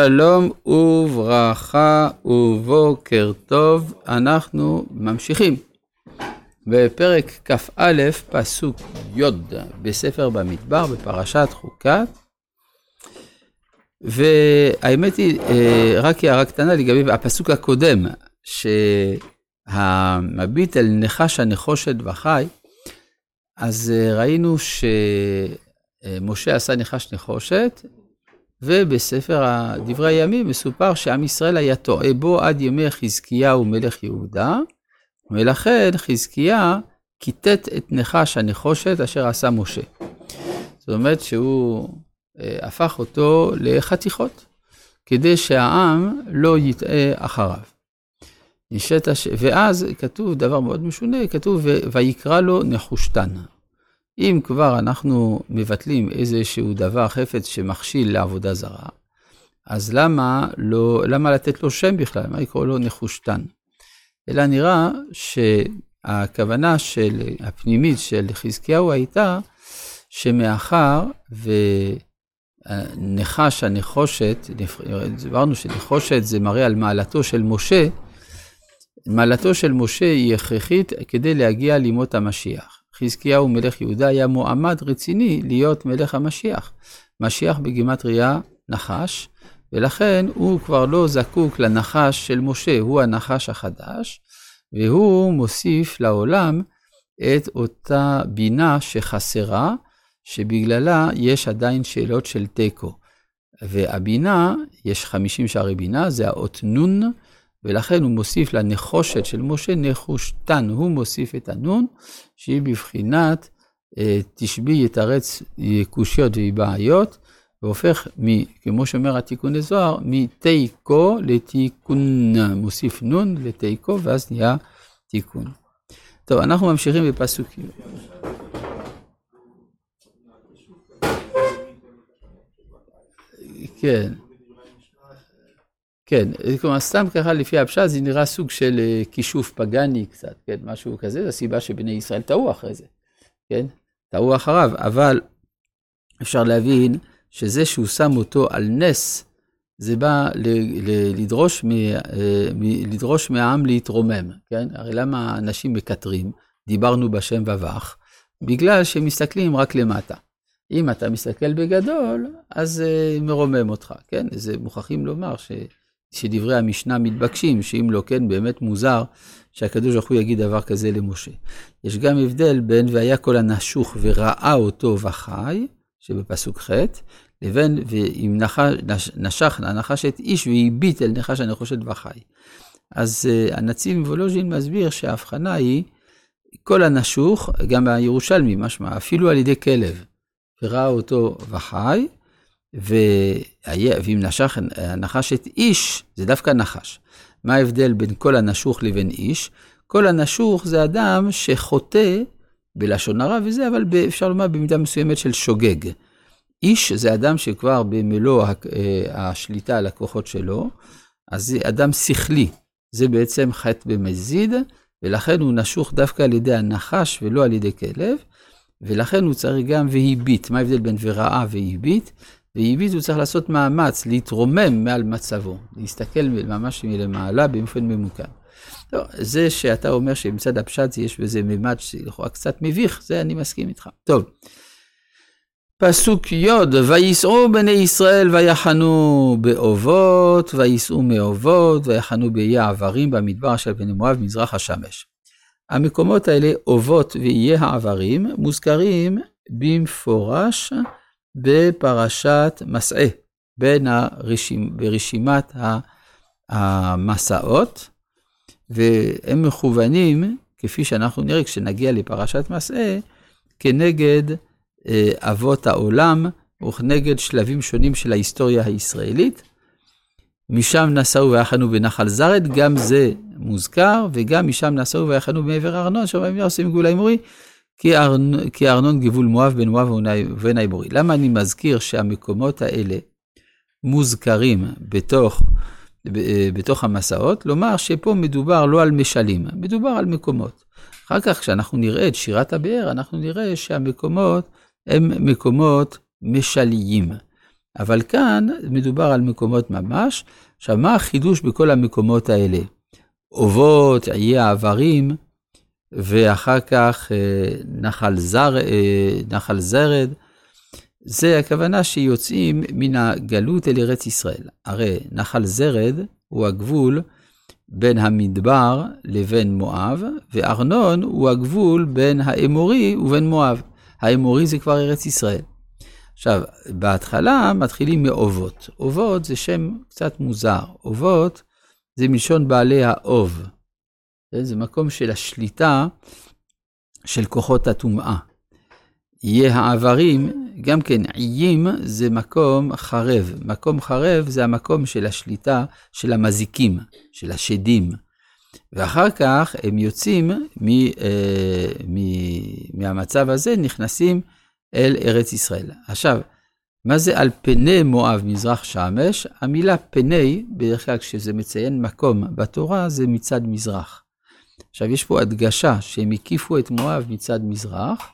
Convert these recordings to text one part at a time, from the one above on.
שלום וברכה ובוקר טוב, אנחנו ממשיכים. בפרק כ"א פסוק י' בספר במדבר בפרשת חוקת. והאמת היא אה, רק הערה קטנה לגבי הפסוק הקודם שהמביט אל נחש הנחושת וחי. אז אה, ראינו שמשה עשה נחש נחושת ובספר דברי הימים מסופר שעם ישראל היה טועה בו עד ימי חזקיהו מלך יהודה, ולכן חזקיה כיתת את נחש הנחושת אשר עשה משה. זאת אומרת שהוא אה, הפך אותו לחתיכות, כדי שהעם לא יטעה אחריו. הש... ואז כתוב דבר מאוד משונה, כתוב ויקרא לו נחושתן. אם כבר אנחנו מבטלים איזשהו דבר, חפץ שמכשיל לעבודה זרה, אז למה, לא, למה לתת לו שם בכלל? מה יקראו לו נחושתן? אלא נראה שהכוונה של, הפנימית של חזקיהו הייתה שמאחר ונחש הנחושת, דיברנו שנחושת זה מראה על מעלתו של משה, מעלתו של משה היא הכרחית כדי להגיע לימות המשיח. חזקיהו מלך יהודה היה מועמד רציני להיות מלך המשיח. משיח בגימטריה נחש, ולכן הוא כבר לא זקוק לנחש של משה, הוא הנחש החדש, והוא מוסיף לעולם את אותה בינה שחסרה, שבגללה יש עדיין שאלות של תיקו. והבינה, יש 50 שערי בינה, זה האות נון, ולכן הוא מוסיף לנחושת של משה נחושתן, הוא מוסיף את הנון, שהיא בבחינת אה, תשבי יתרץ קושיות ובעיות, והופך, מ, כמו שאומר התיקון לזוהר, מתיקו לתיקון, מוסיף נון לתיקו, ואז נהיה תיקון. טוב, אנחנו ממשיכים בפסוקים. כן. כן, כלומר, סתם ככה לפי הפשט זה נראה סוג של אה, כישוף פגאני קצת, כן, משהו כזה, זו הסיבה שבני ישראל טעו אחרי זה, כן, טעו אחריו, אבל אפשר להבין שזה שהוא שם אותו על נס, זה בא לדרוש, מ, אה, לדרוש מהעם להתרומם, כן? הרי למה אנשים מקטרים? דיברנו בשם ובך, בגלל שהם מסתכלים רק למטה. אם אתה מסתכל בגדול, אז מרומם אותך, כן? זה מוכרחים לומר ש... שדברי המשנה מתבקשים, שאם לא כן, באמת מוזר שהקדוש ברוך הוא יגיד דבר כזה למשה. יש גם הבדל בין והיה כל הנשוך וראה אותו וחי, שבפסוק ח', לבין ואם נשך, נחש את איש והביט אל נחש הנחושת וחי. אז uh, הנציב וולוז'ין מסביר שההבחנה היא, כל הנשוך, גם הירושלמי, משמע, אפילו על ידי כלב, וראה אותו וחי, ואם נשך, נחש את איש, זה דווקא נחש. מה ההבדל בין כל הנשוך לבין איש? כל הנשוך זה אדם שחוטא בלשון הרע וזה, אבל אפשר לומר במידה מסוימת של שוגג. איש זה אדם שכבר במלוא אה, השליטה על הכוחות שלו, אז זה אדם שכלי. זה בעצם חטא במזיד, ולכן הוא נשוך דווקא על ידי הנחש ולא על ידי כלב, ולכן הוא צריך גם והביט. מה ההבדל בין וראה והביט? והביט הוא צריך לעשות מאמץ להתרומם מעל מצבו, להסתכל ממש מלמעלה באופן ממוקד. לא, זה שאתה אומר שמצד הפשט יש בזה ממד שלכאורה קצת מביך, זה אני מסכים איתך. טוב. פסוק י' וייסעו בני ישראל ויחנו באובות, וייסעו מאובות, ויחנו באיי העברים במדבר של בני מואב מזרח השמש. המקומות האלה, אובות ואיי העברים, מוזכרים במפורש בפרשת מסעה, בין הרשימ, ברשימת המסעות, והם מכוונים, כפי שאנחנו נראה כשנגיע לפרשת מסעה, כנגד אה, אבות העולם וכנגד שלבים שונים של ההיסטוריה הישראלית. משם נסעו ויחנו בנחל זרד, גם זה מוזכר, וגם משם נסעו ויחנו מעבר הארנון, שאומרים עושים גאולה אמורי, כי, ארנ... כי ארנון גבול מואב בין מואב ובין האמורי. למה אני מזכיר שהמקומות האלה מוזכרים בתוך, בתוך המסעות? לומר שפה מדובר לא על משלים, מדובר על מקומות. אחר כך, כשאנחנו נראה את שירת הבאר, אנחנו נראה שהמקומות הם מקומות משליים. אבל כאן מדובר על מקומות ממש. עכשיו, מה החידוש בכל המקומות האלה? אובות, עיי העברים, ואחר כך אה, נחל, זר, אה, נחל זרד. זה הכוונה שיוצאים מן הגלות אל ארץ ישראל. הרי נחל זרד הוא הגבול בין המדבר לבין מואב, וארנון הוא הגבול בין האמורי ובין מואב. האמורי זה כבר ארץ ישראל. עכשיו, בהתחלה מתחילים מאובות. אובות זה שם קצת מוזר. אובות זה מלשון בעלי האוב. זה מקום של השליטה של כוחות הטומאה. יהיה העברים, גם כן, עיים זה מקום חרב. מקום חרב זה המקום של השליטה של המזיקים, של השדים. ואחר כך הם יוצאים מ, אה, מ, מהמצב הזה, נכנסים אל ארץ ישראל. עכשיו, מה זה על פני מואב מזרח שמש? המילה פני, בדרך כלל כשזה מציין מקום בתורה, זה מצד מזרח. עכשיו, יש פה הדגשה שהם הקיפו את מואב מצד מזרח,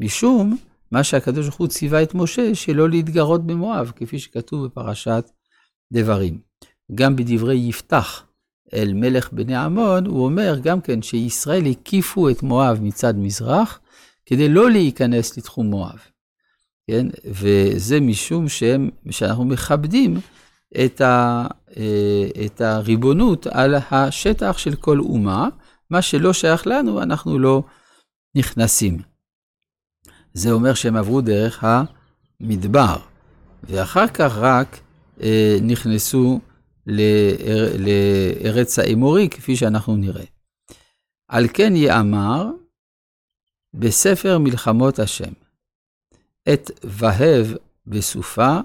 משום מה שהקדוש ברוך הוא ציווה את משה, שלא להתגרות במואב, כפי שכתוב בפרשת דברים. גם בדברי יפתח אל מלך בני עמון, הוא אומר גם כן שישראל הקיפו את מואב מצד מזרח, כדי לא להיכנס לתחום מואב. כן? וזה משום שהם, שאנחנו מכבדים את, ה, אה, את הריבונות על השטח של כל אומה, מה שלא שייך לנו, אנחנו לא נכנסים. זה אומר שהם עברו דרך המדבר, ואחר כך רק אה, נכנסו לאר, לארץ האמורי, כפי שאנחנו נראה. על כן יאמר בספר מלחמות השם, את והב בסופה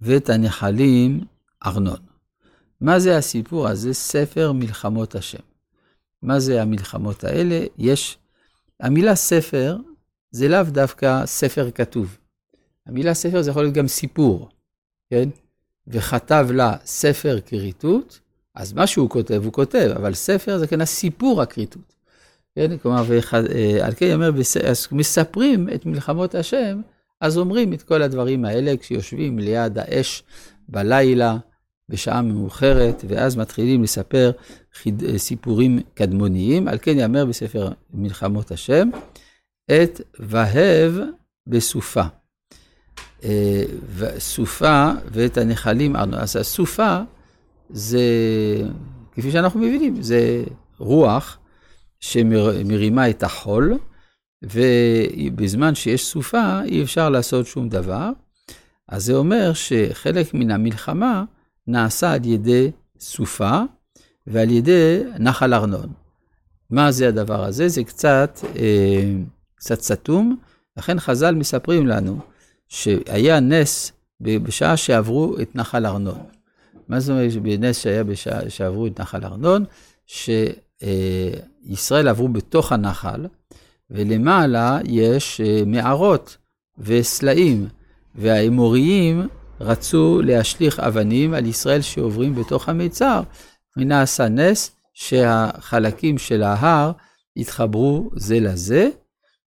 ואת הנחלים ארנון. מה זה הסיפור הזה? ספר מלחמות השם. מה זה המלחמות האלה? יש, המילה ספר זה לאו דווקא ספר כתוב. המילה ספר זה יכול להיות גם סיפור, כן? וכתב לה ספר כריתות, אז מה שהוא כותב, הוא כותב, אבל ספר זה כן הסיפור הכריתות. כן, כלומר, ואחד, אה, על כן אומר, אז מספרים את מלחמות השם, אז אומרים את כל הדברים האלה כשיושבים ליד האש בלילה, בשעה מאוחרת, ואז מתחילים לספר חיד, סיפורים קדמוניים, על כן יאמר בספר מלחמות השם, את והב בסופה. אה, סופה ואת הנחלים, אז הסופה זה, כפי שאנחנו מבינים, זה רוח שמרימה את החול, ובזמן שיש סופה אי אפשר לעשות שום דבר. אז זה אומר שחלק מן המלחמה נעשה על ידי סופה ועל ידי נחל ארנון. מה זה הדבר הזה? זה קצת, אה, קצת סתום, לכן חז"ל מספרים לנו שהיה נס בשעה שעברו את נחל ארנון. מה זאת אומרת בנס שהיה בשעה שעברו את נחל ארנון? שישראל עברו בתוך הנחל, ולמעלה יש אה, מערות וסלעים, והאמוריים רצו להשליך אבנים על ישראל שעוברים בתוך המיצר. ונעשה נס שהחלקים של ההר התחברו זה לזה,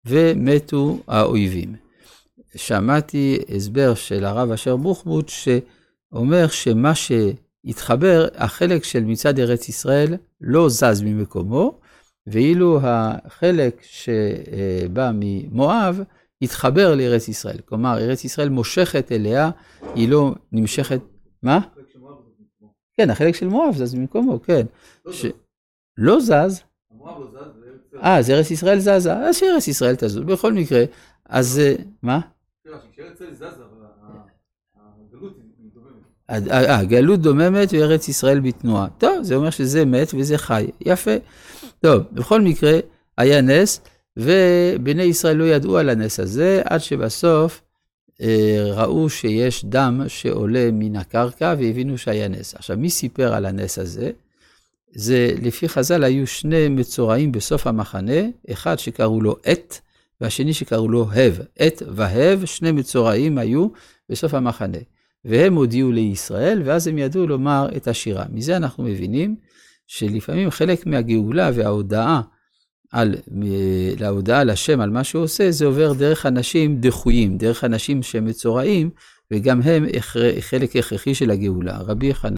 ומתו האויבים. שמעתי הסבר של הרב אשר בוחבוט, שאומר שמה שהתחבר, החלק של מצד ארץ ישראל לא זז ממקומו, ואילו החלק שבא ממואב התחבר לארץ ישראל. כלומר, ארץ ישראל מושכת אליה, היא לא נמשכת... מה? כן, החלק של מואב זז ממקומו, כן. לא זז. אה, אז ארץ ישראל זזה, אז שארץ ישראל תזוז. בכל מקרה, אז מה? הגלות דוממת וארץ ישראל בתנועה. טוב, זה אומר שזה מת וזה חי. יפה. טוב, בכל מקרה, היה נס, ובני ישראל לא ידעו על הנס הזה, עד שבסוף אה, ראו שיש דם שעולה מן הקרקע והבינו שהיה נס. עכשיו, מי סיפר על הנס הזה? זה, לפי חז"ל, היו שני מצורעים בסוף המחנה, אחד שקראו לו עת, והשני שקראו לו הב. עת והב, שני מצורעים היו בסוף המחנה. והם הודיעו לישראל, ואז הם ידעו לומר את השירה. מזה אנחנו מבינים שלפעמים חלק מהגאולה וההודעה על, להודעה לשם על מה שהוא עושה, זה עובר דרך אנשים דחויים, דרך אנשים שהם מצורעים, וגם הם חלק הכרחי של הגאולה. רבי חנ...